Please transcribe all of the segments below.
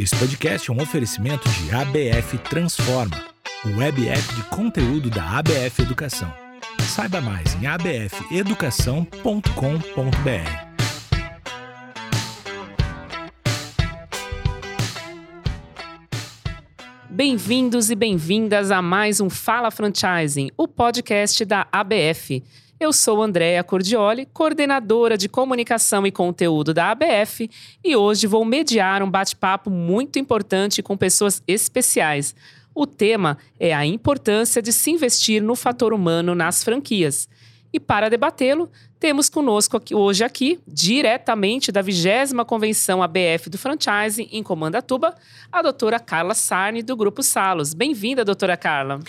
Esse podcast é um oferecimento de ABF Transforma, o web app de conteúdo da ABF Educação. Saiba mais em abfeducação.com.br. Bem-vindos e bem-vindas a mais um Fala Franchising, o podcast da ABF. Eu sou Andréa Cordioli, coordenadora de comunicação e conteúdo da ABF, e hoje vou mediar um bate-papo muito importante com pessoas especiais. O tema é a importância de se investir no fator humano nas franquias. E para debatê-lo, temos conosco aqui, hoje aqui, diretamente da 20 Convenção ABF do Franchising em Comandatuba, a doutora Carla Sarni, do Grupo Salos. Bem-vinda, doutora Carla.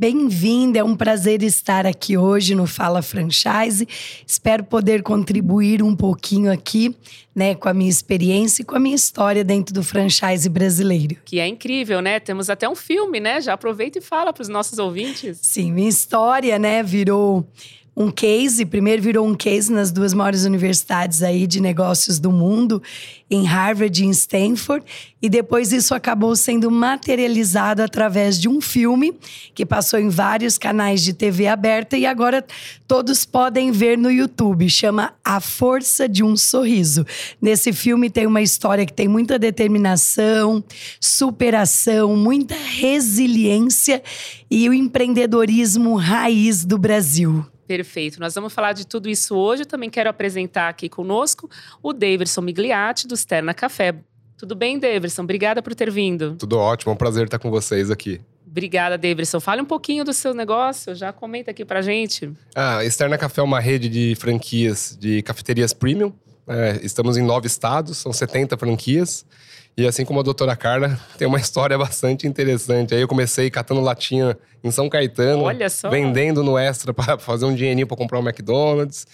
Bem-vinda, é um prazer estar aqui hoje no Fala Franchise. Espero poder contribuir um pouquinho aqui, né, com a minha experiência e com a minha história dentro do franchise brasileiro. Que é incrível, né? Temos até um filme, né? Já aproveita e fala para os nossos ouvintes. Sim, minha história, né, virou um case, primeiro virou um case nas duas maiores universidades aí de negócios do mundo, em Harvard e em Stanford, e depois isso acabou sendo materializado através de um filme que passou em vários canais de TV aberta e agora todos podem ver no YouTube, chama A Força de um Sorriso. Nesse filme tem uma história que tem muita determinação, superação, muita resiliência e o empreendedorismo raiz do Brasil. Perfeito. Nós vamos falar de tudo isso hoje. Eu também quero apresentar aqui conosco o Davidson Migliatti, do Sterna Café. Tudo bem, Davidson? Obrigada por ter vindo. Tudo ótimo, é um prazer estar com vocês aqui. Obrigada, Davidson. Fale um pouquinho do seu negócio, já comenta aqui pra gente. Ah, Externa Café é uma rede de franquias de cafeterias premium. É, estamos em nove estados, são 70 franquias. E assim como a doutora Carla, tem uma história bastante interessante. Aí eu comecei catando latinha em São Caetano, vendendo no Extra para fazer um dinheirinho para comprar um McDonald's.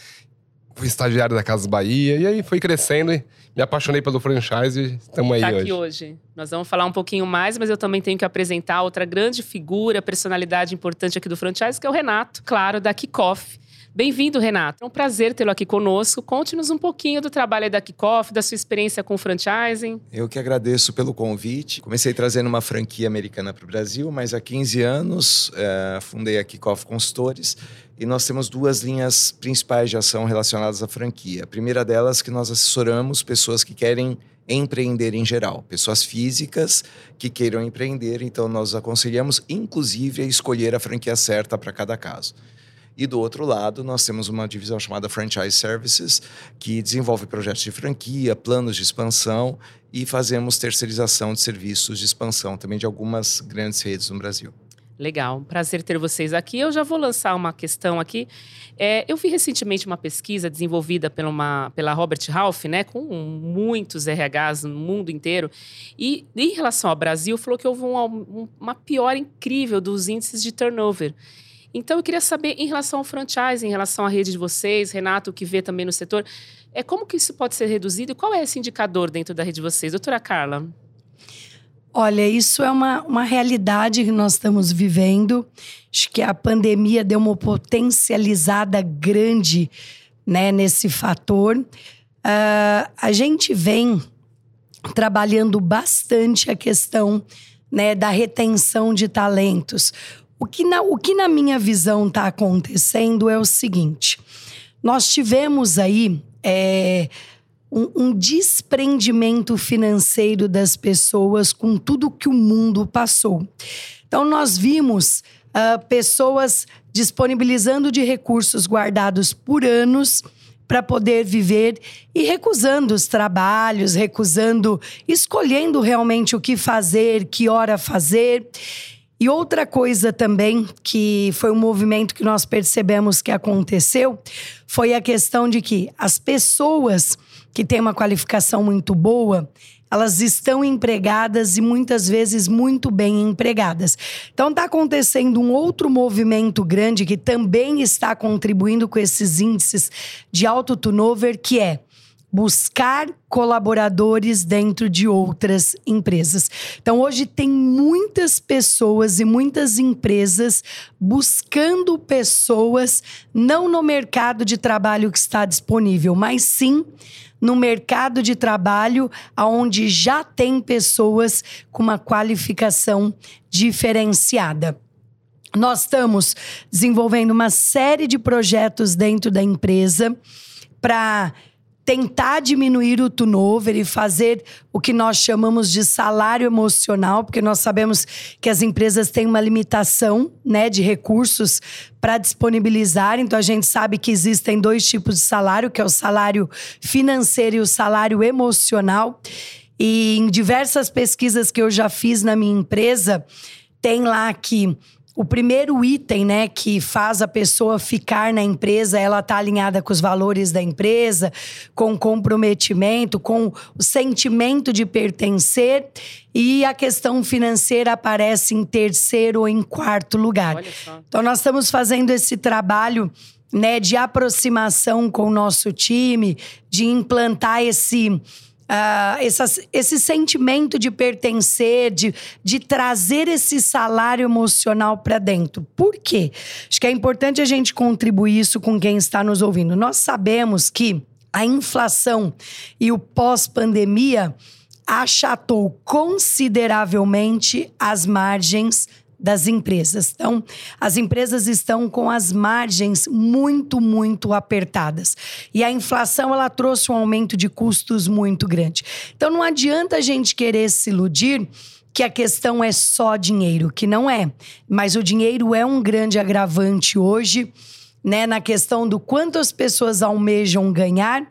Fui estagiário da Casas Bahia e aí fui crescendo e me apaixonei pelo franchise e estamos aí tá hoje. aqui hoje. Nós vamos falar um pouquinho mais, mas eu também tenho que apresentar outra grande figura, personalidade importante aqui do franchise, que é o Renato, claro, da Kickoff Bem-vindo, Renato. É um prazer tê-lo aqui conosco. Conte-nos um pouquinho do trabalho da Kickoff, da sua experiência com franchising. Eu que agradeço pelo convite. Comecei trazendo uma franquia americana para o Brasil, mas há 15 anos é, fundei a Kickoff Consultores e nós temos duas linhas principais de ação relacionadas à franquia. A primeira delas que nós assessoramos pessoas que querem empreender em geral, pessoas físicas que queiram empreender, então nós aconselhamos inclusive a escolher a franquia certa para cada caso. E do outro lado, nós temos uma divisão chamada Franchise Services, que desenvolve projetos de franquia, planos de expansão e fazemos terceirização de serviços de expansão também de algumas grandes redes no Brasil. Legal, prazer ter vocês aqui. Eu já vou lançar uma questão aqui. É, eu vi recentemente uma pesquisa desenvolvida pela, uma, pela Robert Half, né, com muitos RHs no mundo inteiro. E em relação ao Brasil, falou que houve um, uma piora incrível dos índices de turnover. Então, eu queria saber, em relação ao franchise, em relação à rede de vocês, Renato, que vê também no setor, é como que isso pode ser reduzido e qual é esse indicador dentro da rede de vocês? Doutora Carla. Olha, isso é uma, uma realidade que nós estamos vivendo. Acho que a pandemia deu uma potencializada grande né, nesse fator. Uh, a gente vem trabalhando bastante a questão né, da retenção de talentos. O que na, o que na minha visão está acontecendo é o seguinte: nós tivemos aí é, um, um, desprendimento financeiro das pessoas com tudo que o mundo passou. Então, nós vimos uh, pessoas disponibilizando de recursos guardados por anos para poder viver e recusando os trabalhos, recusando, escolhendo realmente o que fazer, que hora fazer. E outra coisa também que foi um movimento que nós percebemos que aconteceu foi a questão de que as pessoas que têm uma qualificação muito boa, elas estão empregadas e muitas vezes muito bem empregadas. Então está acontecendo um outro movimento grande que também está contribuindo com esses índices de alto turnover, que é buscar colaboradores dentro de outras empresas. Então, hoje tem muitas pessoas e muitas empresas buscando pessoas, não no mercado de trabalho que está disponível, mas sim no mercado de trabalho onde já tem pessoas com uma qualificação diferenciada. Nós estamos desenvolvendo uma série de projetos dentro da empresa para tentar diminuir o turnover e fazer o que nós chamamos de salário emocional, porque nós sabemos que as empresas têm uma limitação, né, de recursos para disponibilizar. Então a gente sabe que existem dois tipos de salário, que é o salário financeiro e o salário emocional. E em diversas pesquisas que eu já fiz na minha empresa, tem lá que o primeiro item, né, que faz a pessoa ficar na empresa, ela tá alinhada com os valores da empresa, com comprometimento, com o sentimento de pertencer, e a questão financeira aparece em terceiro ou em quarto lugar. Então nós estamos fazendo esse trabalho né, de aproximação com o nosso time, de implantar esse Uh, essas, esse sentimento de pertencer, de, de trazer esse salário emocional para dentro. Por quê? Acho que é importante a gente contribuir isso com quem está nos ouvindo. Nós sabemos que a inflação e o pós-pandemia achatou consideravelmente as margens das empresas. Então, as empresas estão com as margens muito, muito apertadas. E a inflação ela trouxe um aumento de custos muito grande. Então, não adianta a gente querer se iludir que a questão é só dinheiro, que não é. Mas o dinheiro é um grande agravante hoje, né, na questão do quanto as pessoas almejam ganhar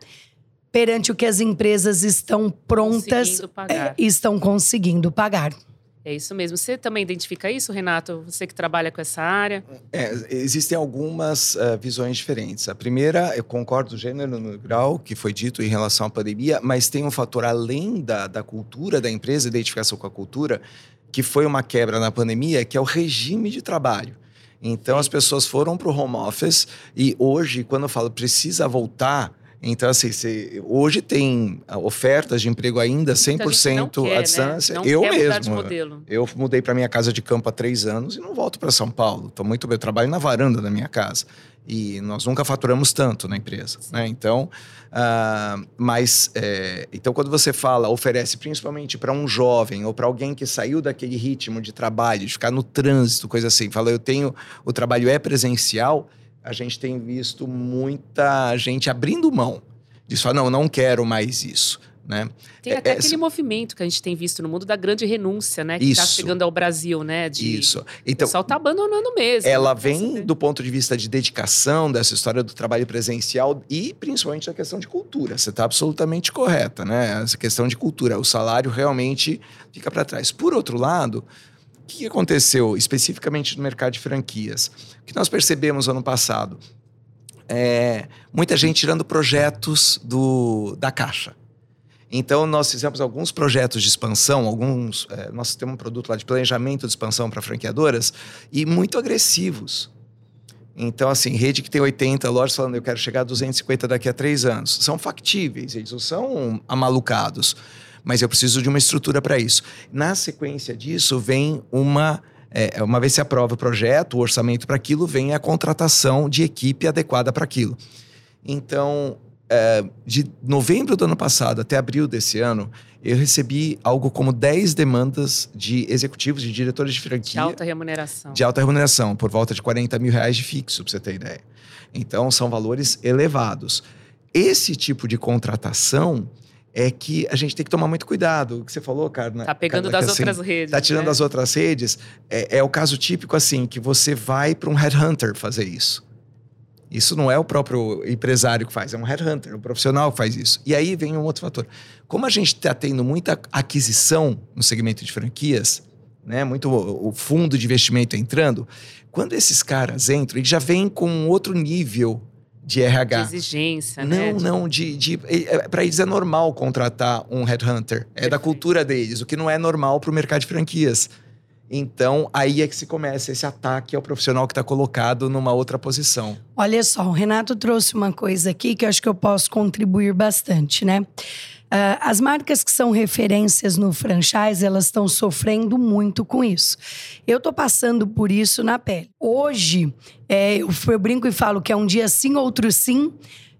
perante o que as empresas estão prontas, é, estão conseguindo pagar. É isso mesmo. Você também identifica isso, Renato? Você que trabalha com essa área? É, existem algumas uh, visões diferentes. A primeira, eu concordo do gênero no grau que foi dito em relação à pandemia, mas tem um fator além da, da cultura da empresa, identificação com a cultura, que foi uma quebra na pandemia, que é o regime de trabalho. Então, as pessoas foram para o home office e hoje, quando eu falo precisa voltar então, assim, você, hoje tem ofertas de emprego ainda 100% quer, à né? distância. Né? eu mesmo. Eu mudei para minha casa de campo há três anos e não volto para São Paulo. Estou muito bem. Eu trabalho na varanda da minha casa. E nós nunca faturamos tanto na empresa. Né? Então, uh, mas, é, então, quando você fala, oferece principalmente para um jovem ou para alguém que saiu daquele ritmo de trabalho, de ficar no trânsito, coisa assim, fala, eu tenho, o trabalho é presencial a gente tem visto muita gente abrindo mão disso. Falar, não, não quero mais isso. Né? Tem até é, aquele essa... movimento que a gente tem visto no mundo da grande renúncia, né? Que está chegando ao Brasil, né? De... Isso. Então, o pessoal está abandonando mesmo. Ela né? vem do ponto de vista de dedicação, dessa história do trabalho presencial e principalmente da questão de cultura. Você está absolutamente correta, né? Essa questão de cultura. O salário realmente fica para trás. Por outro lado, o que aconteceu especificamente no mercado de franquias? O que nós percebemos ano passado? É, muita gente tirando projetos do, da caixa. Então, nós fizemos alguns projetos de expansão, alguns. É, nós temos um produto lá de planejamento de expansão para franqueadoras e muito agressivos. Então, assim, rede que tem 80 lojas falando eu quero chegar a 250 daqui a três anos. São factíveis, eles não são amalucados mas eu preciso de uma estrutura para isso. Na sequência disso, vem uma. É, uma vez se aprova o projeto, o orçamento para aquilo, vem a contratação de equipe adequada para aquilo. Então, é, de novembro do ano passado até abril desse ano, eu recebi algo como 10 demandas de executivos, de diretores de franquia. De alta remuneração. De alta remuneração, por volta de 40 mil reais de fixo, para você ter ideia. Então, são valores elevados. Esse tipo de contratação é que a gente tem que tomar muito cuidado. O que você falou, Carla. Tá pegando das assim, outras redes. Tá tirando né? das outras redes. É, é, o caso típico, assim, que você vai para um headhunter fazer isso. Isso não é o próprio empresário que faz, é um headhunter, um profissional que faz isso. E aí vem um outro fator. Como a gente está tendo muita aquisição no segmento de franquias, né, muito o fundo de investimento entrando, quando esses caras entram, eles já vêm com um outro nível de RH. De exigência, não, né? Não, não. De, de, é, para eles é normal contratar um headhunter. É Perfeito. da cultura deles, o que não é normal para o mercado de franquias. Então, aí é que se começa esse ataque ao profissional que está colocado numa outra posição. Olha só, o Renato trouxe uma coisa aqui que eu acho que eu posso contribuir bastante, né? Uh, as marcas que são referências no franchise, elas estão sofrendo muito com isso. Eu estou passando por isso na pele. Hoje, é, eu, eu brinco e falo que é um dia sim, outro sim.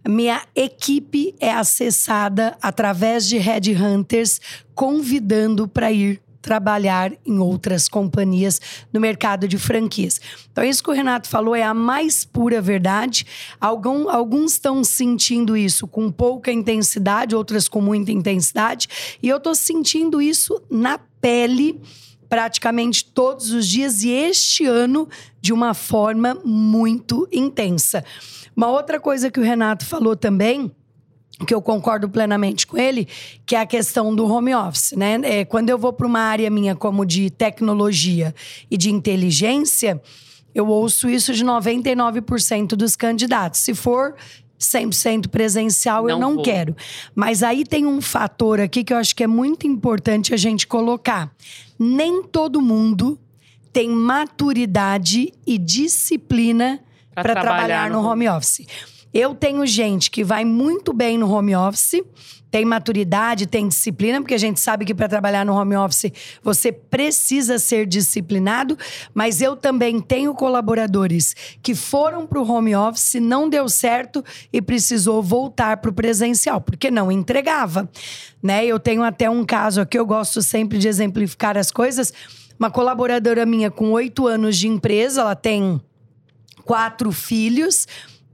Minha equipe é acessada através de headhunters convidando para ir trabalhar em outras companhias no mercado de franquias. Então, isso que o Renato falou é a mais pura verdade. Algum, alguns estão sentindo isso com pouca intensidade, outras com muita intensidade, e eu estou sentindo isso na pele praticamente todos os dias e este ano de uma forma muito intensa. Uma outra coisa que o Renato falou também que eu concordo plenamente com ele, que é a questão do home office, né? É, quando eu vou para uma área minha como de tecnologia e de inteligência, eu ouço isso de 99% dos candidatos. Se for 100% presencial, não eu não vou. quero. Mas aí tem um fator aqui que eu acho que é muito importante a gente colocar. Nem todo mundo tem maturidade e disciplina para trabalhar, trabalhar no home office. Eu tenho gente que vai muito bem no home office, tem maturidade, tem disciplina, porque a gente sabe que para trabalhar no home office você precisa ser disciplinado, mas eu também tenho colaboradores que foram para o home office, não deu certo e precisou voltar para o presencial, porque não entregava. Né? Eu tenho até um caso aqui, eu gosto sempre de exemplificar as coisas. Uma colaboradora minha com oito anos de empresa, ela tem quatro filhos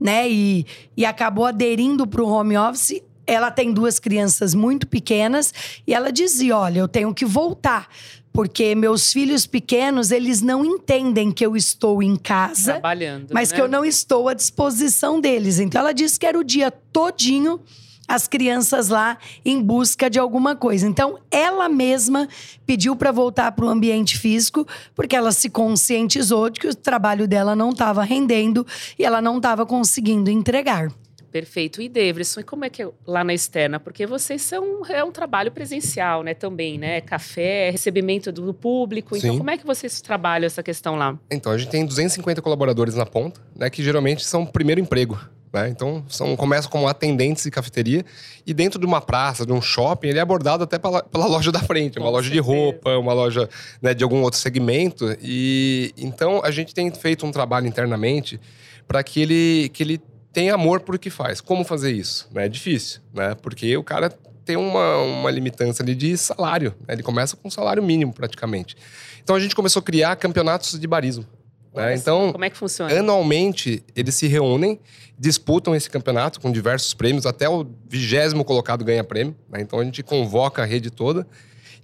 né? E, e acabou aderindo para o home office. Ela tem duas crianças muito pequenas e ela dizia: Olha, eu tenho que voltar porque meus filhos pequenos eles não entendem que eu estou em casa, trabalhando, mas né? que eu não estou à disposição deles. Então ela disse que era o dia todinho as crianças lá em busca de alguma coisa. Então, ela mesma pediu para voltar para o ambiente físico, porque ela se conscientizou de que o trabalho dela não estava rendendo e ela não estava conseguindo entregar. Perfeito. E Deverson, e como é que é lá na externa? Porque vocês são é um trabalho presencial, né? Também, né? Café, recebimento do público. Então, Sim. como é que vocês trabalham essa questão lá? Então, a gente tem 250 colaboradores na ponta, né? Que geralmente são primeiro emprego. Né? Então, são, começam como atendentes de cafeteria e dentro de uma praça, de um shopping, ele é abordado até pela, pela loja da frente, uma Com loja certeza. de roupa, uma loja né, de algum outro segmento. E então a gente tem feito um trabalho internamente para que ele, que ele tenha amor por o que faz. Como fazer isso? É difícil, né? Porque o cara tem uma, uma limitância ali de salário. Né? Ele começa com um salário mínimo, praticamente. Então a gente começou a criar campeonatos de barismo. Né? Então, como é que funciona? Anualmente, eles se reúnem, disputam esse campeonato com diversos prêmios, até o vigésimo colocado ganha prêmio. Né? Então, a gente convoca a rede toda.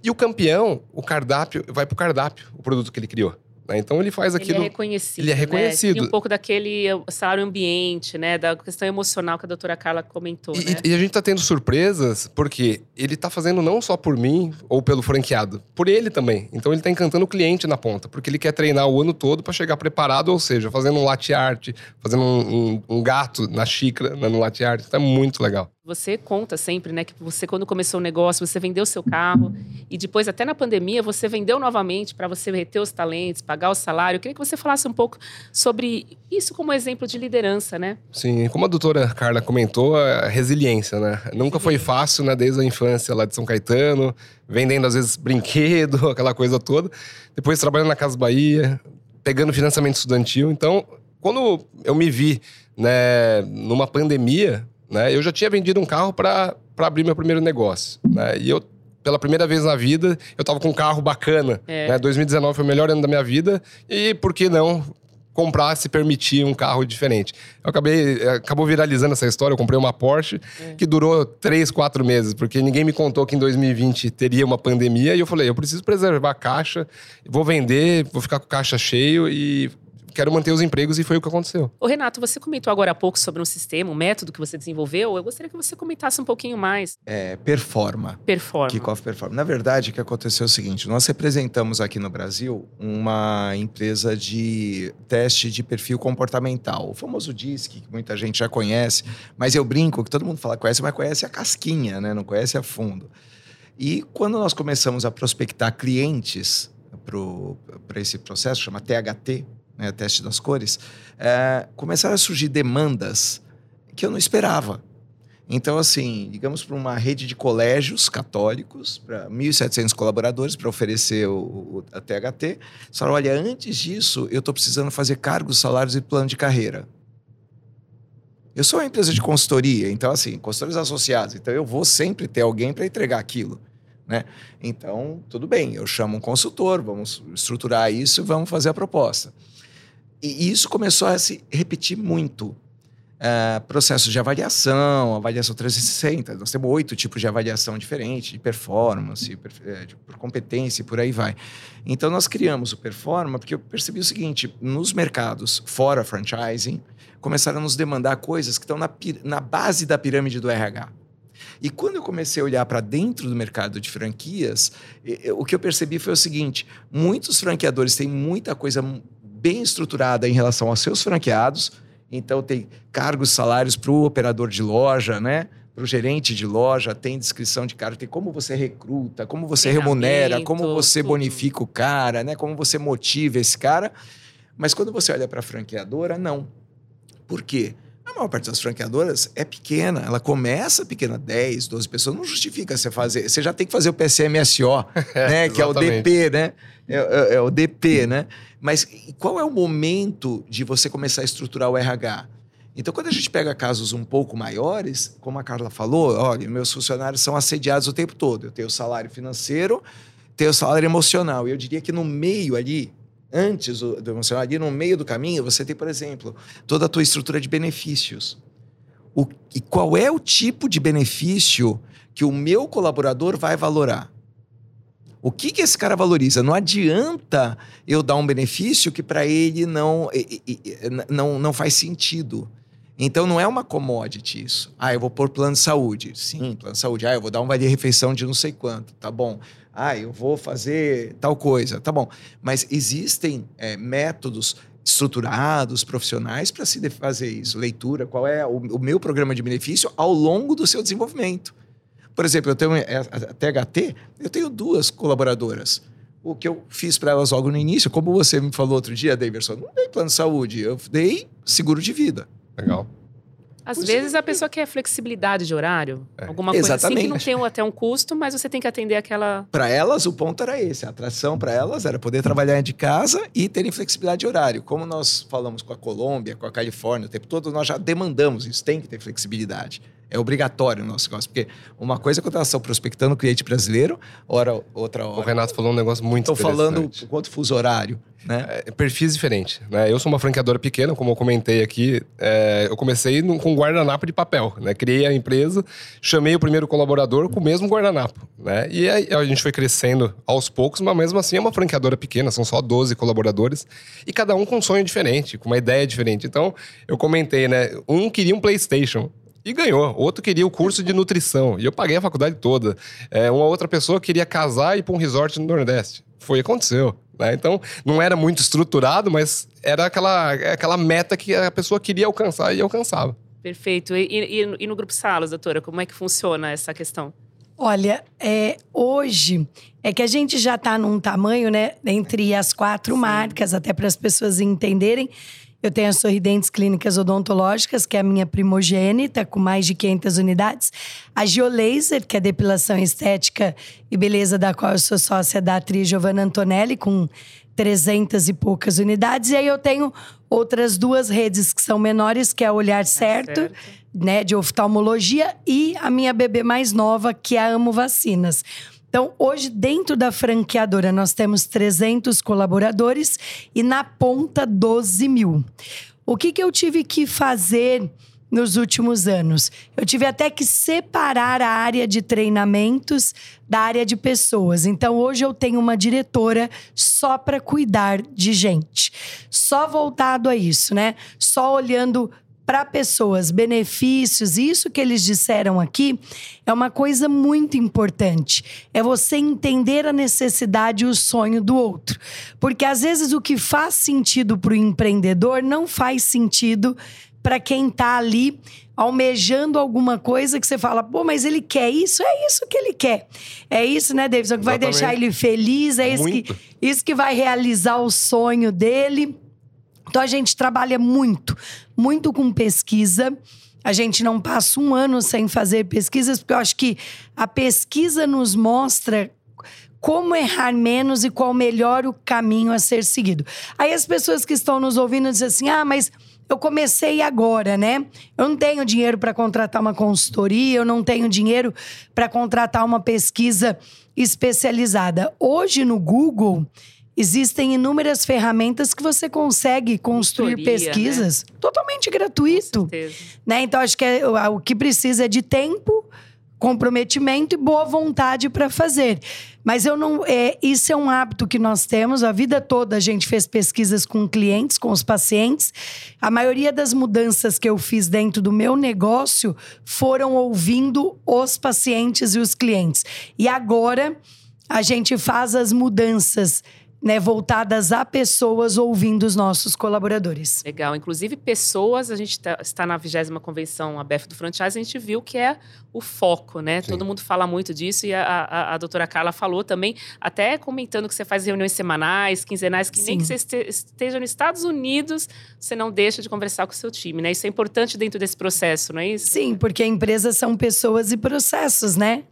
E o campeão, o cardápio, vai para o cardápio, o produto que ele criou. Né? Então ele faz aquilo. Ele é reconhecido. Ele é reconhecido. Né? E um pouco daquele salário ambiente, né? Da questão emocional que a doutora Carla comentou. E, né? e a gente está tendo surpresas porque ele está fazendo não só por mim ou pelo franqueado, por ele também. Então ele está encantando o cliente na ponta, porque ele quer treinar o ano todo para chegar preparado, ou seja, fazendo um latte art, fazendo um, um, um gato na xícara, né, no latte art. Então é muito legal. Você conta sempre, né, que você quando começou o negócio, você vendeu seu carro e depois até na pandemia você vendeu novamente para você reter os talentos, pagar o salário. Eu queria que você falasse um pouco sobre isso como exemplo de liderança, né? Sim, como a doutora Carla comentou, a resiliência, né? Nunca foi fácil, né, desde a infância lá de São Caetano, vendendo às vezes brinquedo, aquela coisa toda. Depois trabalhando na Casa Bahia, pegando financiamento estudantil. Então, quando eu me vi, né, numa pandemia, né? Eu já tinha vendido um carro para abrir meu primeiro negócio. Né? E eu, pela primeira vez na vida, eu estava com um carro bacana. É. Né? 2019 foi o melhor ano da minha vida. E por que não comprar, se permitir um carro diferente. Eu acabei, acabou viralizando essa história. Eu comprei uma Porsche é. que durou três, quatro meses, porque ninguém me contou que em 2020 teria uma pandemia. E eu falei, eu preciso preservar a caixa, vou vender, vou ficar com caixa cheio e quero manter os empregos e foi o que aconteceu. O Renato, você comentou agora há pouco sobre um sistema, um método que você desenvolveu. Eu gostaria que você comentasse um pouquinho mais. É, performa. Performa. Kickoff Performa. Na verdade, o que aconteceu é o seguinte: nós representamos aqui no Brasil uma empresa de teste de perfil comportamental, o famoso DISC, que muita gente já conhece, mas eu brinco que todo mundo fala conhece, mas conhece a casquinha, né? Não conhece a fundo. E quando nós começamos a prospectar clientes para esse processo, chama THT, né, teste das cores, é, começaram a surgir demandas que eu não esperava. Então, assim, digamos para uma rede de colégios católicos, para 1.700 colaboradores, para oferecer o, o, a THT, falaram: olha, antes disso, eu estou precisando fazer cargos, salários e plano de carreira. Eu sou uma empresa de consultoria, então, assim, consultores associados, então eu vou sempre ter alguém para entregar aquilo. Né? Então, tudo bem, eu chamo um consultor, vamos estruturar isso e vamos fazer a proposta. E isso começou a se repetir muito uh, processos de avaliação, avaliação 360. Nós temos oito tipos de avaliação diferentes, de performance, eh, de, por competência e por aí vai. Então, nós criamos o Performa porque eu percebi o seguinte: nos mercados fora franchising, começaram a nos demandar coisas que estão na, na base da pirâmide do RH. E quando eu comecei a olhar para dentro do mercado de franquias, o que eu percebi foi o seguinte: muitos franqueadores têm muita coisa bem estruturada em relação aos seus franqueados, então, tem cargos, salários para o operador de loja, né? Para o gerente de loja, tem descrição de cara, tem como você recruta, como você remunera, como você bonifica o cara, né? Como você motiva esse cara. Mas quando você olha para a franqueadora, não. Por quê? A maior parte das franqueadoras é pequena, ela começa pequena, 10, 12 pessoas, não justifica você fazer. Você já tem que fazer o PCMSO, né? que é o DP, né? É, é, é, o DP, né? Mas qual é o momento de você começar a estruturar o RH? Então, quando a gente pega casos um pouco maiores, como a Carla falou, olha, meus funcionários são assediados o tempo todo. Eu tenho o salário financeiro, tenho o salário emocional. E eu diria que no meio ali, antes do emocional, ali no meio do caminho, você tem, por exemplo, toda a tua estrutura de benefícios. O, e qual é o tipo de benefício que o meu colaborador vai valorar? O que, que esse cara valoriza? Não adianta eu dar um benefício que para ele não, não, não faz sentido. Então não é uma commodity isso. Ah, eu vou pôr plano de saúde. Sim, plano de saúde. Ah, eu vou dar um vale-refeição de não sei quanto. Tá bom. Ah, eu vou fazer tal coisa. Tá bom. Mas existem é, métodos estruturados, profissionais para se fazer isso. Leitura, qual é o, o meu programa de benefício ao longo do seu desenvolvimento. Por exemplo, eu tenho é, a THT, eu tenho duas colaboradoras. O que eu fiz para elas logo no início, como você me falou outro dia, Davidson, não dei plano de saúde, eu dei seguro de vida. Legal. Às vezes a pessoa quer flexibilidade de horário, é. alguma coisa Exatamente. assim que não tem até um custo, mas você tem que atender aquela. Para elas, o ponto era esse. A atração para elas era poder trabalhar de casa e terem flexibilidade de horário. Como nós falamos com a Colômbia, com a Califórnia, o tempo todo, nós já demandamos isso, tem que ter flexibilidade. É obrigatório o nosso negócio. Porque uma coisa é quando elas estão prospectando o cliente brasileiro, hora, outra hora. O Renato falou um negócio muito Estou falando quanto fuso horário. Né? É, perfis diferentes. Né? Eu sou uma franqueadora pequena, como eu comentei aqui. É, eu comecei no, com guardanapo de papel. Né? Criei a empresa, chamei o primeiro colaborador com o mesmo guardanapo. Né? E aí a gente foi crescendo aos poucos, mas mesmo assim é uma franqueadora pequena, são só 12 colaboradores. E cada um com um sonho diferente, com uma ideia diferente. Então, eu comentei, né? Um queria um PlayStation, e ganhou. Outro queria o curso de nutrição. E eu paguei a faculdade toda. É, uma outra pessoa queria casar e ir para um resort no Nordeste. Foi aconteceu. Né? Então, não era muito estruturado, mas era aquela, aquela meta que a pessoa queria alcançar e alcançava. Perfeito. E, e, e no Grupo Salos, doutora, como é que funciona essa questão? Olha, é, hoje é que a gente já está num tamanho, né, entre as quatro Sim. marcas, até para as pessoas entenderem, eu tenho a Sorridentes Clínicas Odontológicas, que é a minha primogênita, com mais de 500 unidades. A Geolaser, que é a depilação estética e beleza, da qual eu sou sócia da atriz Giovanna Antonelli, com 300 e poucas unidades. E aí eu tenho outras duas redes que são menores, que é o Olhar certo, certo, né, de oftalmologia, e a minha bebê mais nova, que é a Amo Vacinas. Então, hoje, dentro da franqueadora, nós temos 300 colaboradores e na ponta, 12 mil. O que, que eu tive que fazer nos últimos anos? Eu tive até que separar a área de treinamentos da área de pessoas. Então, hoje eu tenho uma diretora só para cuidar de gente, só voltado a isso, né? Só olhando para pessoas, benefícios, isso que eles disseram aqui é uma coisa muito importante. É você entender a necessidade e o sonho do outro. Porque às vezes o que faz sentido para o empreendedor não faz sentido para quem está ali almejando alguma coisa que você fala, pô, mas ele quer isso, é isso que ele quer. É isso, né, Davidson, que vai Exatamente. deixar ele feliz, é isso que, isso que vai realizar o sonho dele. Então a gente trabalha muito, muito com pesquisa. A gente não passa um ano sem fazer pesquisas, porque eu acho que a pesquisa nos mostra como errar menos e qual melhor o caminho a ser seguido. Aí as pessoas que estão nos ouvindo dizem assim: ah, mas eu comecei agora, né? Eu não tenho dinheiro para contratar uma consultoria, eu não tenho dinheiro para contratar uma pesquisa especializada. Hoje no Google existem inúmeras ferramentas que você consegue construir Consultoria, pesquisas totalmente Com gratuito né? Então acho que é- o o que precisa é de tempo, comprometimento e boa vontade para fazer. Mas eu não, é, isso é um hábito que nós temos. A vida toda a gente fez pesquisas com clientes, com os pacientes. A maioria das mudanças que eu fiz dentro do meu negócio foram ouvindo os pacientes e os clientes. E agora a gente faz as mudanças né, voltadas a pessoas ouvindo os nossos colaboradores. Legal. Inclusive, pessoas, a gente tá- está na 20 convenção ABF do franchise, a gente viu que é o foco, né? Sim. Todo mundo fala muito disso e a, a, a doutora Carla falou também, até comentando que você faz reuniões semanais, quinzenais, que nem Sim. que você este- esteja nos Estados Unidos, você não deixa de conversar com o seu time, né? Isso é importante dentro desse processo, não é isso? Sim, porque empresas são pessoas e processos, né?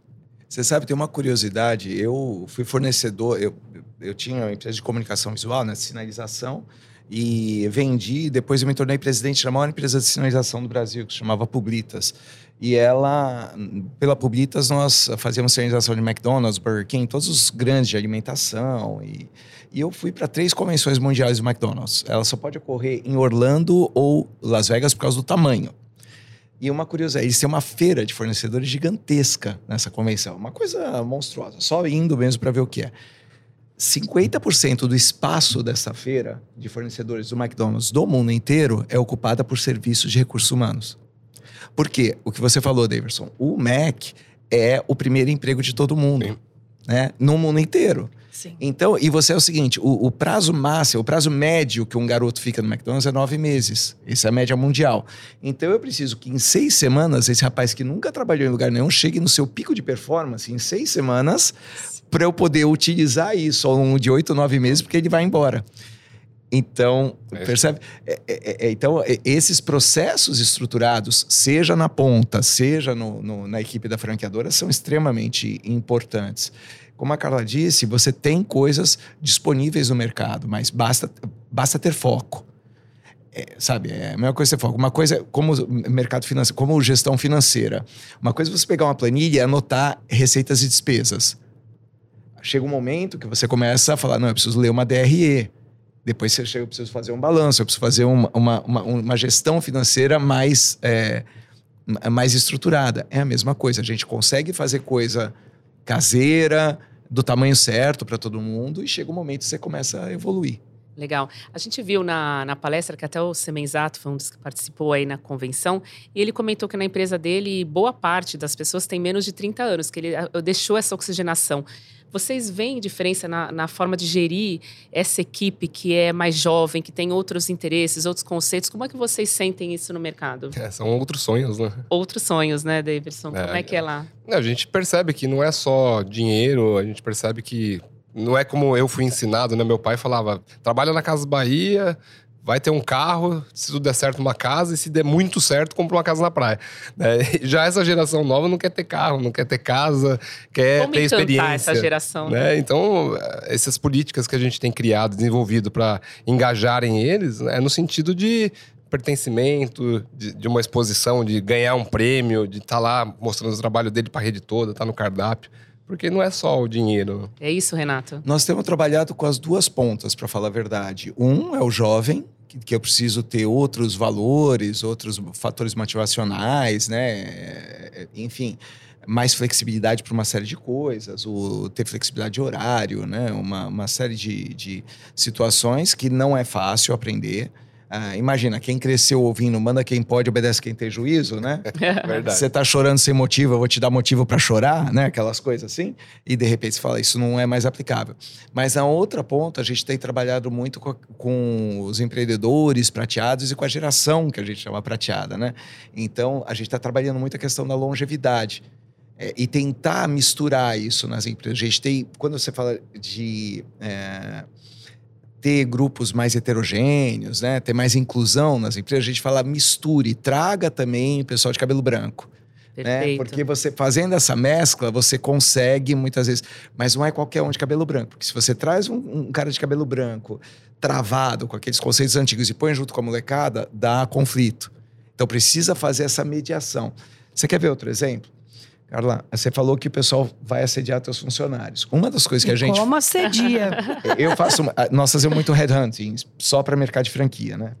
Você sabe, tem uma curiosidade. Eu fui fornecedor, eu, eu tinha uma empresa de comunicação visual, né, sinalização, e vendi. Depois eu me tornei presidente da maior empresa de sinalização do Brasil, que se chamava Publitas. E ela, pela Publitas, nós fazíamos sinalização de McDonald's, Burger King, todos os grandes de alimentação. E, e eu fui para três convenções mundiais do McDonald's. Ela só pode ocorrer em Orlando ou Las Vegas por causa do tamanho. E uma curiosidade, eles têm uma feira de fornecedores gigantesca nessa convenção. Uma coisa monstruosa. Só indo mesmo para ver o que é. 50% do espaço dessa feira de fornecedores do McDonald's do mundo inteiro é ocupada por serviços de recursos humanos. Por quê? O que você falou, Davidson. O Mac é o primeiro emprego de todo mundo. Sim. Né? No mundo inteiro. Sim. Então, e você é o seguinte: o, o prazo máximo, o prazo médio que um garoto fica no McDonald's é nove meses. Essa é a média mundial. Então, eu preciso que em seis semanas, esse rapaz que nunca trabalhou em lugar nenhum chegue no seu pico de performance em seis semanas, para eu poder utilizar isso ao longo de oito, nove meses, porque ele vai embora. Então, É. percebe? É, é, é, então, é, esses processos estruturados, seja na ponta, seja no- no- na equipe da franqueadora, são extremamente importantes. Como a Carla disse, você tem coisas disponíveis no mercado, mas basta, basta ter foco. É, sabe, é a mesma coisa que você foco. Uma coisa é como mercado financeiro, como gestão financeira. Uma coisa é você pegar uma planilha e anotar receitas e despesas. Chega um momento que você começa a falar, não, eu preciso ler uma DRE. Depois você chega, eu preciso fazer um balanço, eu preciso fazer uma, uma, uma, uma gestão financeira mais, é, ma- mais estruturada. É a mesma coisa. A gente consegue fazer coisa caseira, do tamanho certo para todo mundo, e chega um momento que você começa a evoluir. Legal. A gente viu na, na palestra que até o Semenzato foi um dos que participou aí na convenção, e ele comentou que na empresa dele, boa parte das pessoas tem menos de 30 anos, que ele deixou essa oxigenação. Vocês veem diferença na, na forma de gerir essa equipe que é mais jovem, que tem outros interesses, outros conceitos? Como é que vocês sentem isso no mercado? É, são outros sonhos, né? Outros sonhos, né, Davidson? É, Como é que é lá? A gente percebe que não é só dinheiro, a gente percebe que não é como eu fui ensinado, né? Meu pai falava: trabalha na Casa Bahia, vai ter um carro, se tudo der certo, uma casa, e se der muito certo, compra uma casa na praia. né? Já essa geração nova não quer ter carro, não quer ter casa, quer Como ter experiência. essa geração? né? né? Então, essas políticas que a gente tem criado, desenvolvido para engajarem eles, é no sentido de pertencimento, de, de uma exposição, de ganhar um prêmio, de estar lá mostrando o trabalho dele para a rede toda, estar no cardápio. Porque não é só o dinheiro. É isso, Renato? Nós temos trabalhado com as duas pontas, para falar a verdade. Um é o jovem, que, que eu preciso ter outros valores, outros fatores motivacionais, né? É, Enfim, mais flexibilidade para uma série de coisas, o ter flexibilidade de horário, né? Uma, uma série de, de situações que não é fácil aprender. Ah, imagina, quem cresceu ouvindo, manda quem pode, obedece quem tem juízo, né? Verdade. Você tá chorando sem motivo, eu vou te dar motivo para chorar, né? Aquelas coisas assim. E de repente você fala, isso não é mais aplicável. Mas na outra ponta, a gente tem trabalhado muito com, com os empreendedores prateados e com a geração que a gente chama prateada, né? Então, a gente está trabalhando muito a questão da longevidade. É, e tentar misturar isso nas empresas. A gente tem, quando você fala de é, ter grupos mais heterogêneos, né, ter mais inclusão nas empresas, a gente fala misture, traga também o pessoal de cabelo branco. Né? Porque você fazendo essa mescla, você consegue muitas vezes. Mas não é qualquer um de cabelo branco. Porque se você traz um, um cara de cabelo branco travado com aqueles conceitos antigos e põe junto com a molecada, dá conflito. Então precisa fazer essa mediação. Você quer ver outro exemplo? Carla, você falou que o pessoal vai assediar seus funcionários. Uma das coisas que a gente. Como assedia? Eu faço. Nós fazemos muito headhunting só para mercado de franquia, né?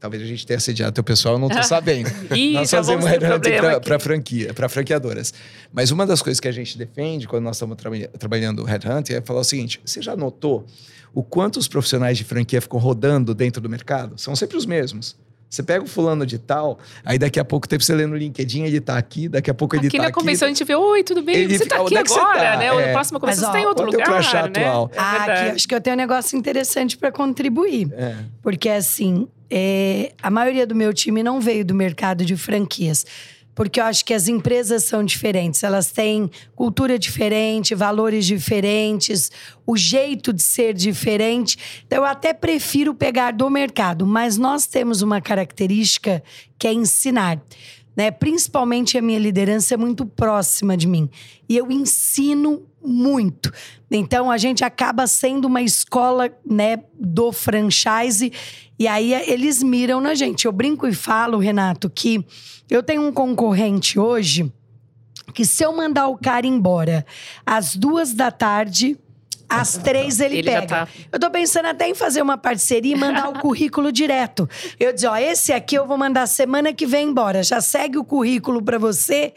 Talvez a gente tenha assediado teu pessoal, eu não tô sabendo. Ih, nós já fazemos headhunting para franquia, para franqueadoras. Mas uma das coisas que a gente defende quando nós estamos tra trabalhando headhunting é falar o seguinte: você já notou o quanto os profissionais de franquia ficam rodando dentro do mercado? São sempre os mesmos. Você pega o fulano de tal, aí daqui a pouco tempo você lê no LinkedIn, ele tá aqui, daqui a pouco ele Aqui tá na aqui. convenção a gente vê, oi, tudo bem? Ele você fica, tá aqui é agora, tá? né? É. Na próxima convenção Mas, você tá em ó, outro é lugar, crachá né? atual? É Ah, aqui acho que eu tenho um negócio interessante para contribuir. É. Porque, assim, é, a maioria do meu time não veio do mercado de franquias. Porque eu acho que as empresas são diferentes. Elas têm cultura diferente, valores diferentes, o jeito de ser diferente. Então, eu até prefiro pegar do mercado. Mas nós temos uma característica que é ensinar. Né? Principalmente a minha liderança é muito próxima de mim. E eu ensino muito. Então a gente acaba sendo uma escola, né, do franchise e aí eles miram na gente. Eu brinco e falo, Renato, que eu tenho um concorrente hoje que se eu mandar o cara embora às duas da tarde, às três ele, Ele pega. tá- Eu tô pensando até em fazer uma parceria e mandar o currículo direto. Eu dizer, ó, esse aqui eu vou mandar semana que vem embora. Já segue o currículo pra você.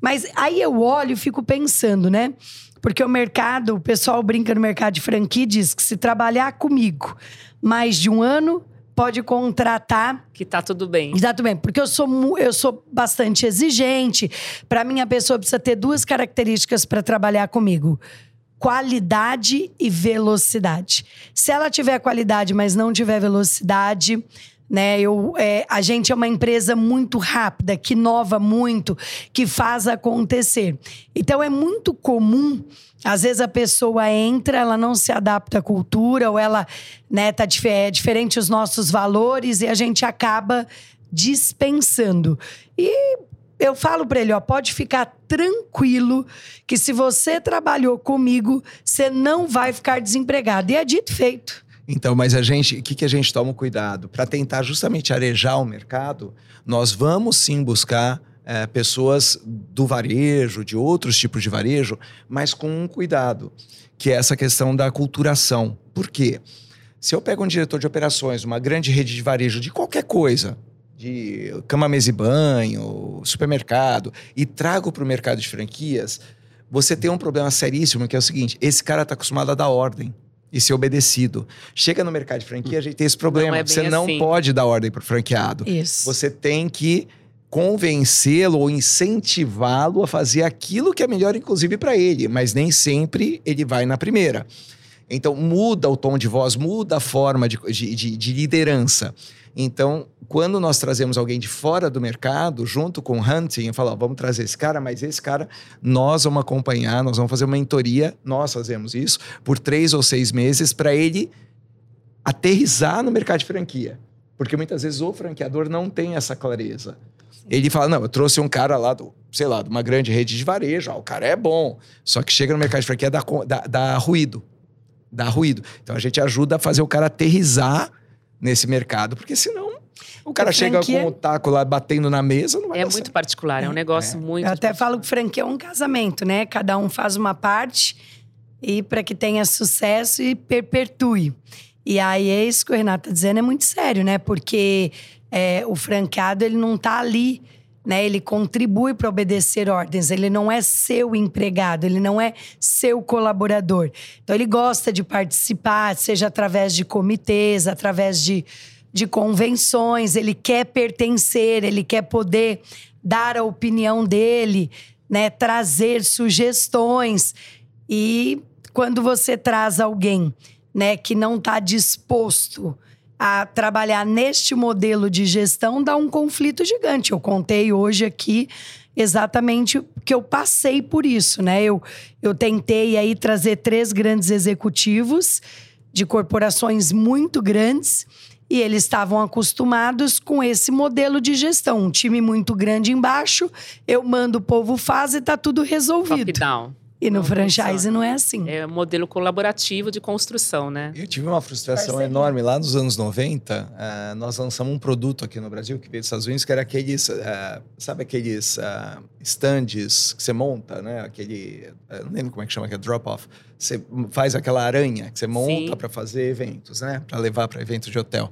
Mas aí eu olho e fico pensando, né? Porque o mercado, o pessoal brinca no mercado de franquia e diz que se trabalhar comigo mais de um ano, pode contratar Que tá tudo bem. Exato bem, porque eu sou, eu sou bastante exigente. Para mim, a pessoa precisa ter duas características para trabalhar comigo: qualidade e velocidade. Se ela tiver qualidade, mas não tiver velocidade, né? Eu, é, a gente é uma empresa muito rápida, que inova muito, que faz acontecer. Então é muito comum. Às vezes a pessoa entra, ela não se adapta à cultura, ou ela né, tá dif é diferente os nossos valores, e a gente acaba dispensando. E eu falo para ele, ó, pode ficar tranquilo que se você trabalhou comigo, você não vai ficar desempregado. E é dito e feito. Então, mas a gente, o que, que a gente toma cuidado? Para tentar justamente arejar o mercado, nós vamos sim buscar é, pessoas do varejo, de outros tipos de varejo, mas com um cuidado, que é essa questão da culturação. Por quê? Se eu pego um diretor de operações, uma grande rede de varejo de qualquer coisa, de cama, mesa e banho, supermercado, e trago para o mercado de franquias, você tem um problema seríssimo, que é o seguinte: esse cara está acostumado a dar ordem e ser obedecido. Chega no mercado de franquia, a gente tem esse problema. é bem você não assim. pode dar ordem para o franqueado. Isso. Você tem que convencê-lo ou incentivá-lo a fazer aquilo que é melhor, inclusive, para ele. Mas nem sempre ele vai na primeira. Então, muda o tom de voz, muda a forma de, de, de- de liderança. Então, quando nós trazemos alguém de fora do mercado, junto com o hunting, eu falo, ó, vamos trazer esse cara, mas esse cara nós vamos acompanhar, nós vamos fazer uma mentoria, nós fazemos isso, por três ou seis meses, para ele aterrizar no mercado de franquia. Porque muitas vezes o franqueador não tem essa clareza. Ele fala, não, eu trouxe um cara lá do, sei lá, de uma grande rede de varejo, ah, o cara é bom. Só que chega no mercado de franquia, dá, dá, dá ruído. Dá ruído. Então a gente ajuda a fazer o cara aterrizar nesse mercado, porque senão o cara O chega franquia- com o taco lá batendo na mesa, não vai É dar muito certo. particular, é um negócio muito. Eu até falo que franquia é um casamento, né? Cada um faz uma parte e para que tenha sucesso e perpetue. E aí é isso que o Renato tá dizendo, é muito sério, né? Porque é, o franqueado, ele não tá ali, né? Ele contribui para obedecer ordens, ele não é seu empregado, ele não é seu colaborador. Então ele gosta de participar, seja através de comitês, através de de convenções, ele quer pertencer, ele quer poder dar a opinião dele, né, trazer sugestões. E quando você traz alguém, né, que não está disposto a trabalhar neste modelo de gestão, dá um conflito gigante. Eu contei hoje aqui exatamente que eu passei por isso, né? Eu, eu tentei aí trazer três grandes executivos de corporações muito grandes e eles estavam acostumados com esse modelo de gestão. Um time muito grande embaixo, eu mando o povo faz e tá tudo resolvido. Top-down. E no franchise não é assim. É um modelo colaborativo de construção, né? Eu tive uma frustração Parceria. enorme lá nos anos 90. ah, nós lançamos um produto aqui no Brasil que veio dos Estados Unidos, que era aqueles, ah, sabe aqueles ah, stands que você monta, né? Aquele, não lembro como é que chama, que é drop-off. Você faz aquela aranha que você monta para fazer eventos, né? Para levar para eventos de hotel.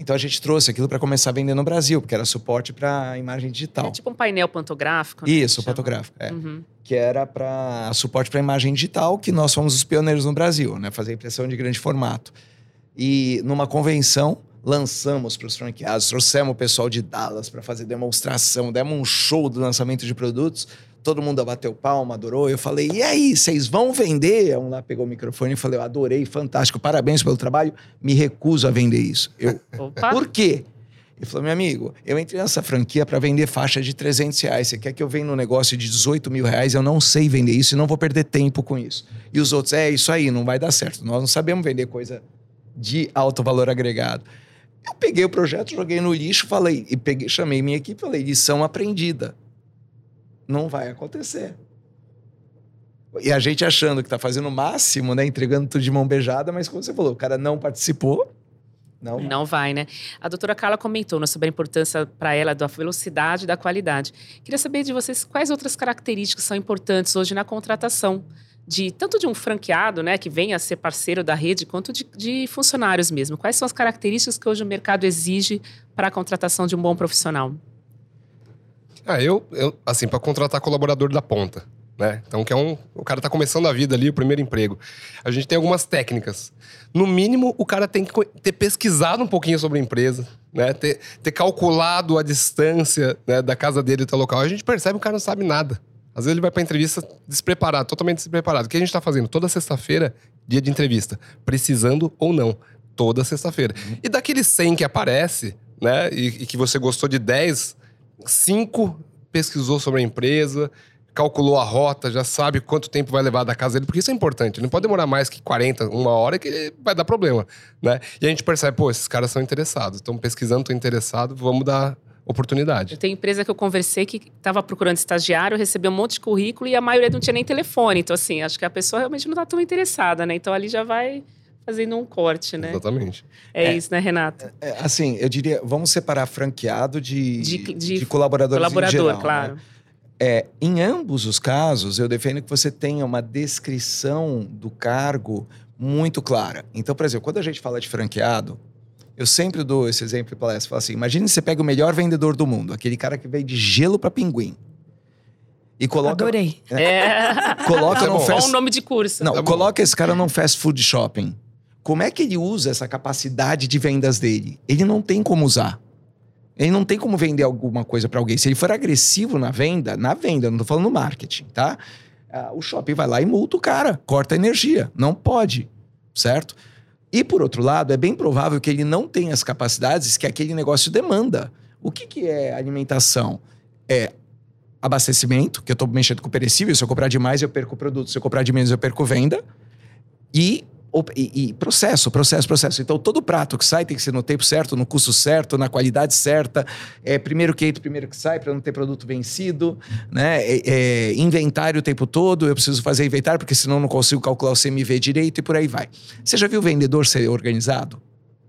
Então a gente trouxe aquilo para começar a vender no Brasil, porque era suporte para imagem digital. É tipo um painel pantográfico. né, Isso, fotográfico. É Uhum. que era para suporte para imagem digital, que nós fomos os pioneiros no Brasil, né? Fazer impressão de grande formato. E numa convenção, lançamos para os franqueados, trouxemos o pessoal de Dallas para fazer demonstração, demos um show do lançamento de produtos. Todo mundo bateu palma, adorou. Eu falei, e aí, vocês vão vender? Um lá pegou o microfone e falei, eu adorei, fantástico, parabéns pelo trabalho. Me recuso a vender isso. Eu, Opa. por quê? Ele falou, meu amigo, eu entrei nessa franquia para vender faixa de 300 reais. Você quer que eu venha no negócio de 18 mil reais? Eu não sei vender isso e não vou perder tempo com isso. E os outros, é isso aí, não vai dar certo. Nós não sabemos vender coisa de alto valor agregado. Eu peguei o projeto, joguei no lixo, falei, e peguei, chamei minha equipe e falei, lição aprendida. Não vai acontecer. E a gente achando que tá fazendo o máximo, né? Entregando tudo de mão beijada, mas como você falou, o cara não participou. Não. Não vai, né? A doutora Carla comentou né, sobre a importância para ela da velocidade e da qualidade. Queria saber de vocês quais outras características são importantes hoje na contratação de tanto de um franqueado, né, que venha a ser parceiro da rede, quanto de, de funcionários mesmo. Quais são as características que hoje o mercado exige para a contratação de um bom profissional? Ah, eu, eu assim, para contratar colaborador da ponta, né? Então, que é um. O cara tá começando a vida ali, o primeiro emprego. A gente tem algumas técnicas. No mínimo, o cara tem que ter pesquisado um pouquinho sobre a empresa, né? Ter, ter calculado a distância né, da casa dele até o local. A gente percebe que o cara não sabe nada. Às vezes ele vai pra entrevista despreparado, totalmente despreparado. O que a gente tá fazendo? Toda sexta-feira, dia de entrevista. Precisando ou não. Toda sexta-feira. E daqueles 100 que aparece, né? E, e que você gostou de 10, cinco pesquisou sobre a empresa, calculou a rota, já sabe quanto tempo vai levar da casa dele, porque isso é importante. Não pode demorar mais que 40, uma hora, que vai dar problema, né? E a gente percebe, pô, esses caras são interessados, estão pesquisando, estão interessados, vamos dar oportunidade. Tenho empresa que eu conversei que estava procurando estagiário, recebeu um monte de currículo e a maioria não tinha nem telefone. Então, assim, acho que a pessoa realmente não está tão interessada, né? Então, ali já vai fazendo um corte, né? Exatamente. É, É. isso, né, Renato? É, assim, eu diria, vamos separar franqueado de, De- de, de colaboradores em Colaborador, geral, né? claro. É, em ambos os casos, eu defendo que você tenha uma descrição do cargo muito clara. Então, por exemplo, quando a gente fala de franqueado, eu sempre dou esse exemplo em palestra. Falo assim, imagine se você pega o melhor vendedor do mundo, aquele cara que veio de gelo para pinguim. E coloca, Adorei. É. coloca é bom. Fast um nome de curso. Não, Tá bom. coloca esse cara num fast food shopping. Como é que ele usa essa capacidade de vendas dele? Ele não tem como usar. Ele não tem como vender alguma coisa para alguém. Se ele for agressivo na venda, na venda, não tô falando no marketing, tá? Ah, o shopping vai lá e multa o cara, corta a energia. Não pode, certo? E por outro lado, é bem provável que ele não tenha as capacidades que aquele negócio demanda. O que, que é alimentação? É abastecimento, que eu estou mexendo com perecível. Se eu comprar demais, eu perco o produto. Se eu comprar de menos, eu perco venda. E, e- e processo, processo, processo. Então, todo prato que sai tem que ser no tempo certo, no custo certo, na qualidade certa. É, primeiro que entra, primeiro que sai, para não ter produto vencido. Né? É, é, inventário o tempo todo. Eu preciso fazer inventário, porque senão não consigo calcular o CMV direito e por aí vai. Você já viu o vendedor ser organizado?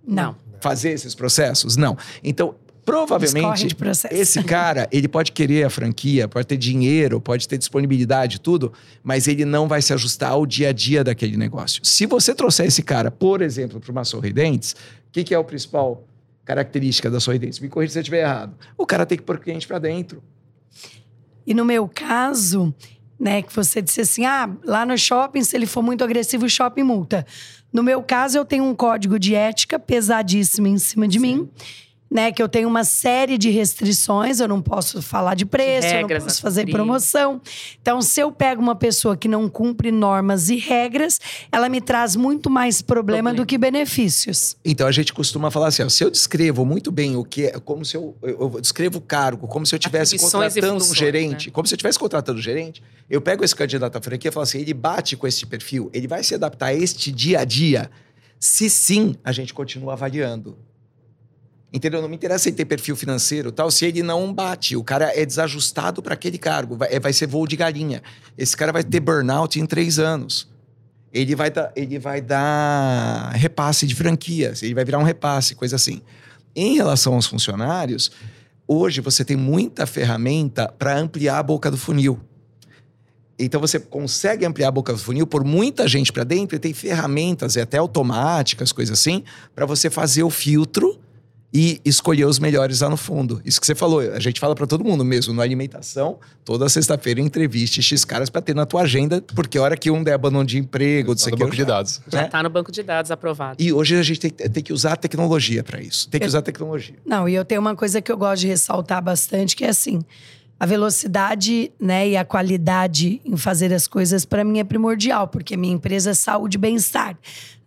Não. Fazer esses processos? Não. Então, provavelmente... Esse cara, ele pode querer a franquia, pode ter dinheiro, pode ter disponibilidade, tudo, mas ele não vai se ajustar ao dia a dia daquele negócio. Se você trouxer esse cara, por exemplo, para uma Sorridentes, o que, que é o principal característica da Sorridentes? Me corrija se eu estiver errado. O cara tem que pôr o cliente para dentro. E no meu caso, né, que você disse assim: ah, lá no shopping, se ele for muito agressivo, o shopping multa. No meu caso, eu tenho um código de ética pesadíssimo em cima de mim. Né, que eu tenho uma série de restrições, eu não posso falar de preço, De eu regras não posso fazer promoção. Então, se eu pego uma pessoa que não cumpre normas e regras, ela me traz muito mais problema, Problema. do que benefícios. Então a gente costuma falar assim: ó, se eu descrevo muito bem o que é, como se eu, eu, eu descrevo o cargo, como se eu estivesse contratando um funções, gerente, né? como se eu estivesse contratando um gerente, eu pego esse candidato à franquia e falo assim: ele bate com esse perfil, ele vai se adaptar a este dia a dia. Se sim, a gente continua avaliando. Entendeu? Não me interessa ele ter perfil financeiro tal, se ele não bate. O cara é desajustado para aquele cargo, vai, é- vai ser voo de galinha. Esse cara vai ter burnout em três anos. Ele vai, dar, ele vai dar repasse de franquias, ele vai virar um repasse, coisa assim. Em relação aos funcionários, hoje você tem muita ferramenta para ampliar a boca do funil. Então você consegue ampliar a boca do funil por muita gente para dentro e tem ferramentas e até automáticas, coisas assim, para você fazer o filtro e escolher os melhores lá no fundo. Isso que você falou, a gente fala para todo mundo mesmo, na alimentação, toda sexta-feira entreviste X caras para ter na tua agenda, porque a hora que um der abandono de emprego, não Tá sei no o que, banco de dados. Já né? está no banco de dados aprovado. E hoje a gente tem, tem que usar a tecnologia para isso. Tem que usar a tecnologia. Não, e eu tenho uma coisa que eu gosto de ressaltar bastante, que é assim, a velocidade, né, e a qualidade em fazer as coisas para mim é primordial, porque minha empresa é saúde e bem-estar.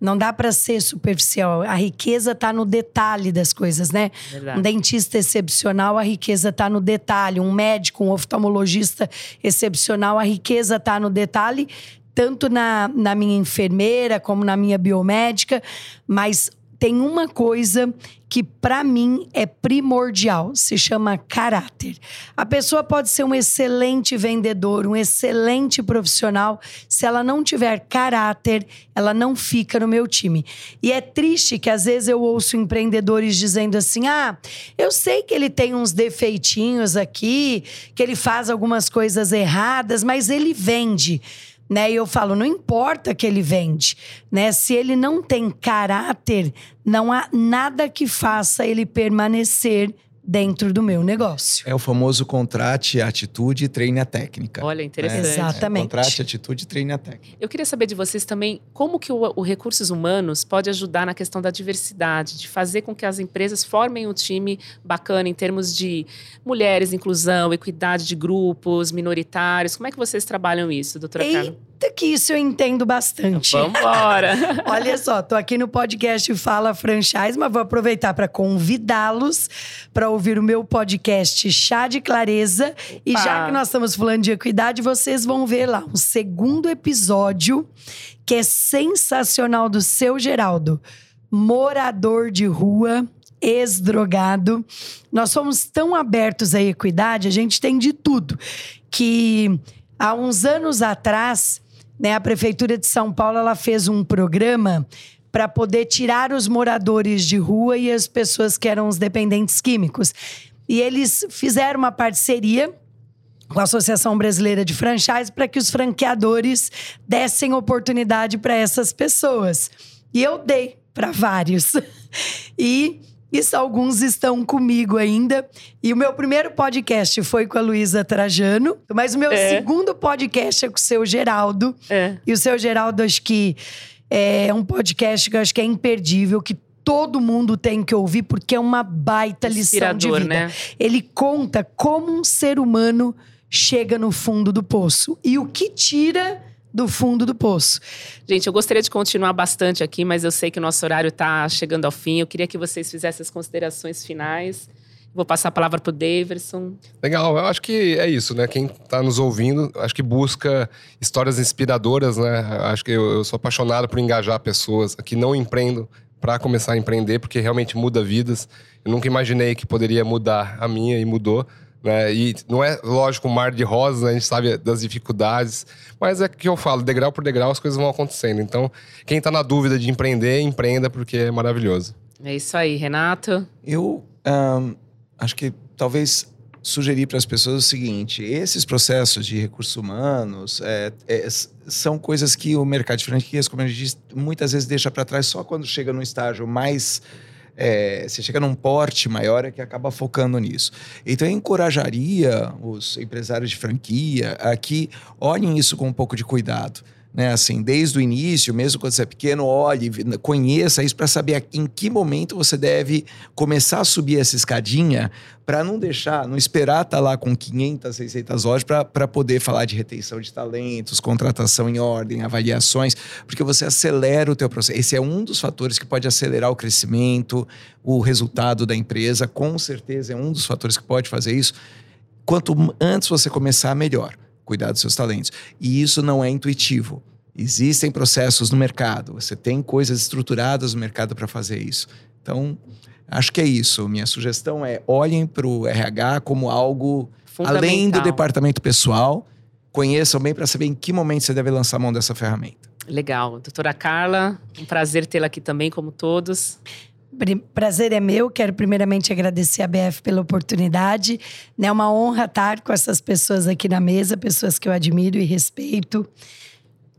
Não dá para ser superficial. A riqueza está no detalhe das coisas, né? Verdade. Um dentista excepcional, a riqueza está no detalhe. Um médico, um oftalmologista excepcional, a riqueza está no detalhe, tanto na, na minha enfermeira como na minha biomédica. Mas tem uma coisa que para mim é primordial, se chama caráter. A pessoa pode ser um excelente vendedor, um excelente profissional, se ela não tiver caráter, ela não fica no meu time. E é triste que às vezes eu ouço empreendedores dizendo assim: "Ah, eu sei que ele tem uns defeitinhos aqui, que ele faz algumas coisas erradas, mas ele vende" né? E eu falo, não importa que ele vende, né? Se ele não tem caráter, não há nada que faça ele permanecer dentro do meu negócio. É o famoso contrate a atitude e treine a técnica. Olha, interessante. Exatamente. É, contrate atitude e treine a técnica. Eu queria saber de vocês também como que o, o Recursos Humanos pode ajudar na questão da diversidade, de fazer com que as empresas formem um time bacana em termos de mulheres, inclusão, equidade de grupos, minoritários. Como é que vocês trabalham isso, doutora Carla? Que isso eu entendo bastante. Vamos embora! Olha só, tô aqui no podcast Fala Franchise, mas vou aproveitar para convidá-los para ouvir o meu podcast Chá de Clareza. E já que nós estamos falando de equidade, vocês vão ver lá um segundo episódio que é sensacional do seu Geraldo, morador de rua, ex-drogado. Nós somos tão abertos à equidade, a gente tem de tudo. Que há uns anos atrás, né, a Prefeitura de São Paulo ela fez um programa para poder tirar os moradores de rua e as pessoas que eram os dependentes químicos. E eles fizeram uma parceria com a Associação Brasileira de Franchise para que os franqueadores dessem oportunidade para essas pessoas. E eu dei para vários. E isso, alguns estão comigo ainda. E o meu primeiro podcast foi com a Luísa Trajano, mas o meu É. segundo podcast é com o seu Geraldo. É. E o seu Geraldo, acho que é um podcast que eu acho que é imperdível, que todo mundo tem que ouvir, porque é uma baita lição de vida. né? Ele conta como um ser humano chega no fundo do poço e o que tira do fundo do poço. Gente, eu gostaria de continuar bastante aqui, mas eu sei que o nosso horário está chegando ao fim. Eu queria que vocês fizessem as considerações finais. Vou passar a palavra para o Daverson. Legal, eu acho que é isso, né? Quem tá nos ouvindo, acho que busca histórias inspiradoras, né? Acho que eu, eu sou apaixonado por engajar pessoas que não empreendem para começar a empreender, porque realmente muda vidas. Eu nunca imaginei que poderia mudar a minha e mudou. Né? E não é, lógico, um mar de rosas, né? a gente sabe das dificuldades, mas é que eu falo, degrau por degrau as coisas vão acontecendo. Então, quem tá na dúvida de empreender, empreenda, porque é maravilhoso. É isso aí, Renato. Eu ahn, acho que talvez sugerir para as pessoas o seguinte: esses processos de recursos humanos é, é, são coisas que o mercado de franquias, como a gente diz, muitas vezes deixa para trás só quando chega num estágio mais. É, você chega num porte maior é que acaba focando nisso. Então, eu encorajaria os empresários de franquia a que olhem isso com um pouco de cuidado. Né? Assim, desde o início, mesmo quando você é pequeno, olhe, conheça isso para saber em que momento você deve começar a subir essa escadinha para não deixar, não esperar estar tá lá com 500, 600 horas para poder falar de retenção de talentos, contratação em ordem, avaliações, porque você acelera o teu processo. Esse é um dos fatores que pode acelerar o crescimento, o resultado da empresa, com certeza é um dos fatores que pode fazer isso. Quanto antes você começar, melhor cuidar dos seus talentos. E isso não é intuitivo. Existem processos no mercado, você tem coisas estruturadas no mercado para fazer isso. Então, acho que é isso. Minha sugestão é olhem para o RH como algo além do departamento pessoal. Conheçam bem para saber em que momento você deve lançar a mão dessa ferramenta. Legal. Doutora Carla, um prazer tê-la aqui também, como todos. Prazer é meu. Quero primeiramente agradecer a BF pela oportunidade. É uma honra estar com essas pessoas aqui na mesa, pessoas que eu admiro e respeito.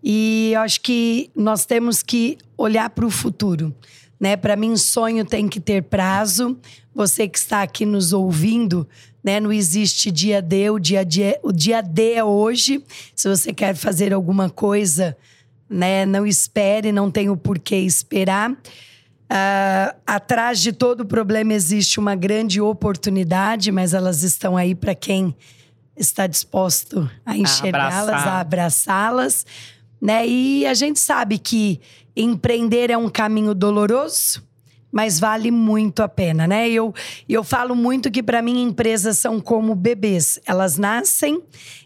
E acho que nós temos que olhar para o futuro. Né? Para mim, sonho tem que ter prazo. Você que está aqui nos ouvindo, né? não existe dia D, o dia, D, o dia D é hoje. Se você quer fazer alguma coisa, né? não espere, não tem o porquê esperar. Uh, atrás de todo problema existe uma grande oportunidade, mas elas estão aí para quem está disposto a enxergá-las, a abraçá-las. Né? E a gente sabe que empreender é um caminho doloroso, mas vale muito a pena, né? Eu, eu falo muito que para mim empresas são como bebês. Elas nascem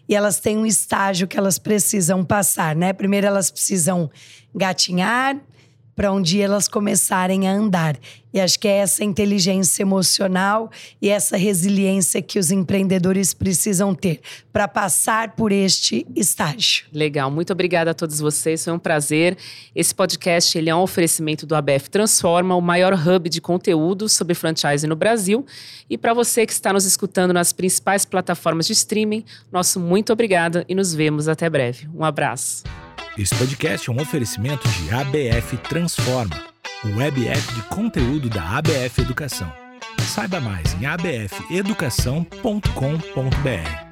e elas têm um estágio que elas precisam passar, né? Primeiro elas precisam gatinhar, para um dia elas começarem a andar. E acho que é essa inteligência emocional e essa resiliência que os empreendedores precisam ter para passar por este estágio. Legal, muito obrigada a todos vocês, foi um prazer. Esse podcast ele é um oferecimento do ABF Transforma, o maior hub de conteúdo sobre franchise no Brasil. E para você que está nos escutando nas principais plataformas de streaming, nosso muito obrigada e nos vemos até breve. Um abraço. Esse podcast é um oferecimento de ABF Transforma, o web app de conteúdo da ABF Educação. Saiba mais em abfeducação.com.br.